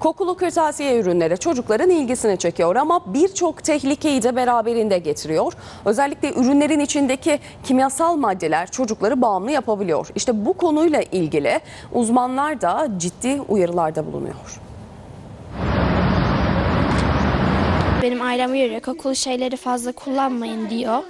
Kokulu kırtasiye ürünleri çocukların ilgisini çekiyor ama birçok tehlikeyi de beraberinde getiriyor. Özellikle ürünlerin içindeki kimyasal maddeler çocukları bağımlı yapabiliyor. İşte bu konuyla ilgili uzmanlar da ciddi uyarılarda bulunuyor. Benim ailem uyarıyor kokulu şeyleri fazla kullanmayın diyor.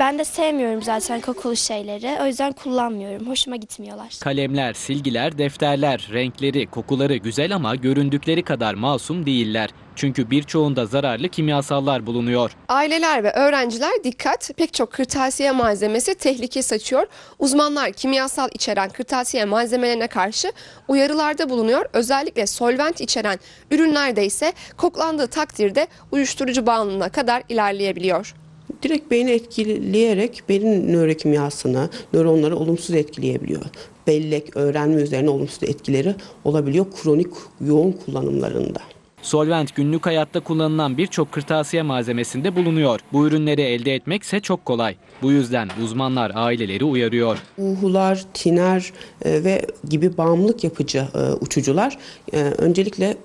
Ben de sevmiyorum zaten kokulu şeyleri. O yüzden kullanmıyorum. Hoşuma gitmiyorlar. Kalemler, silgiler, defterler, renkleri, kokuları güzel ama göründükleri kadar masum değiller. Çünkü birçoğunda zararlı kimyasallar bulunuyor. Aileler ve öğrenciler dikkat pek çok kırtasiye malzemesi tehlike saçıyor. Uzmanlar kimyasal içeren kırtasiye malzemelerine karşı uyarılarda bulunuyor. Özellikle solvent içeren ürünlerde ise koklandığı takdirde uyuşturucu bağımlılığına kadar ilerleyebiliyor. Direkt beyni etkileyerek beynin nörokimyasını, nöronları olumsuz etkileyebiliyor. Bellek, öğrenme üzerine olumsuz etkileri olabiliyor kronik yoğun kullanımlarında. Solvent günlük hayatta kullanılan birçok kırtasiye malzemesinde bulunuyor. Bu ürünleri elde etmekse çok kolay. Bu yüzden uzmanlar aileleri uyarıyor. Uhular, tiner e, ve gibi bağımlılık yapıcı e, uçucular e, öncelikle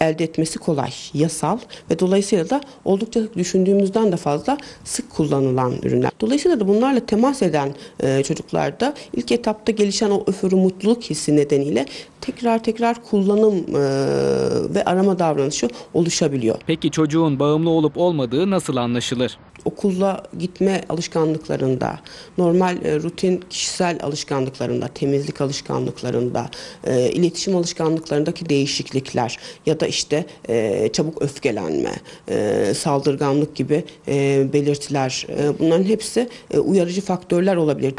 elde etmesi kolay, yasal ve dolayısıyla da oldukça düşündüğümüzden de fazla sık kullanılan ürünler. Dolayısıyla da bunlarla temas eden e, çocuklarda ilk etapta gelişen o öfürü mutluluk hissi nedeniyle tekrar tekrar kullanım e, ve arama davranışı oluşabiliyor. Peki çocuğun bağımlı olup olmadığı nasıl anlaşılır? Okulla gitme alışkanlıklarında, normal e, rutin kişisel alışkanlıklarında, temizlik alışkanlıklarında, e, iletişim alışkanlıklarındaki değişiklikler ya da işte e, çabuk öfkelenme, e, saldırganlık gibi e, belirtiler, e, bunların hepsi e, uyarıcı faktörler olabilir.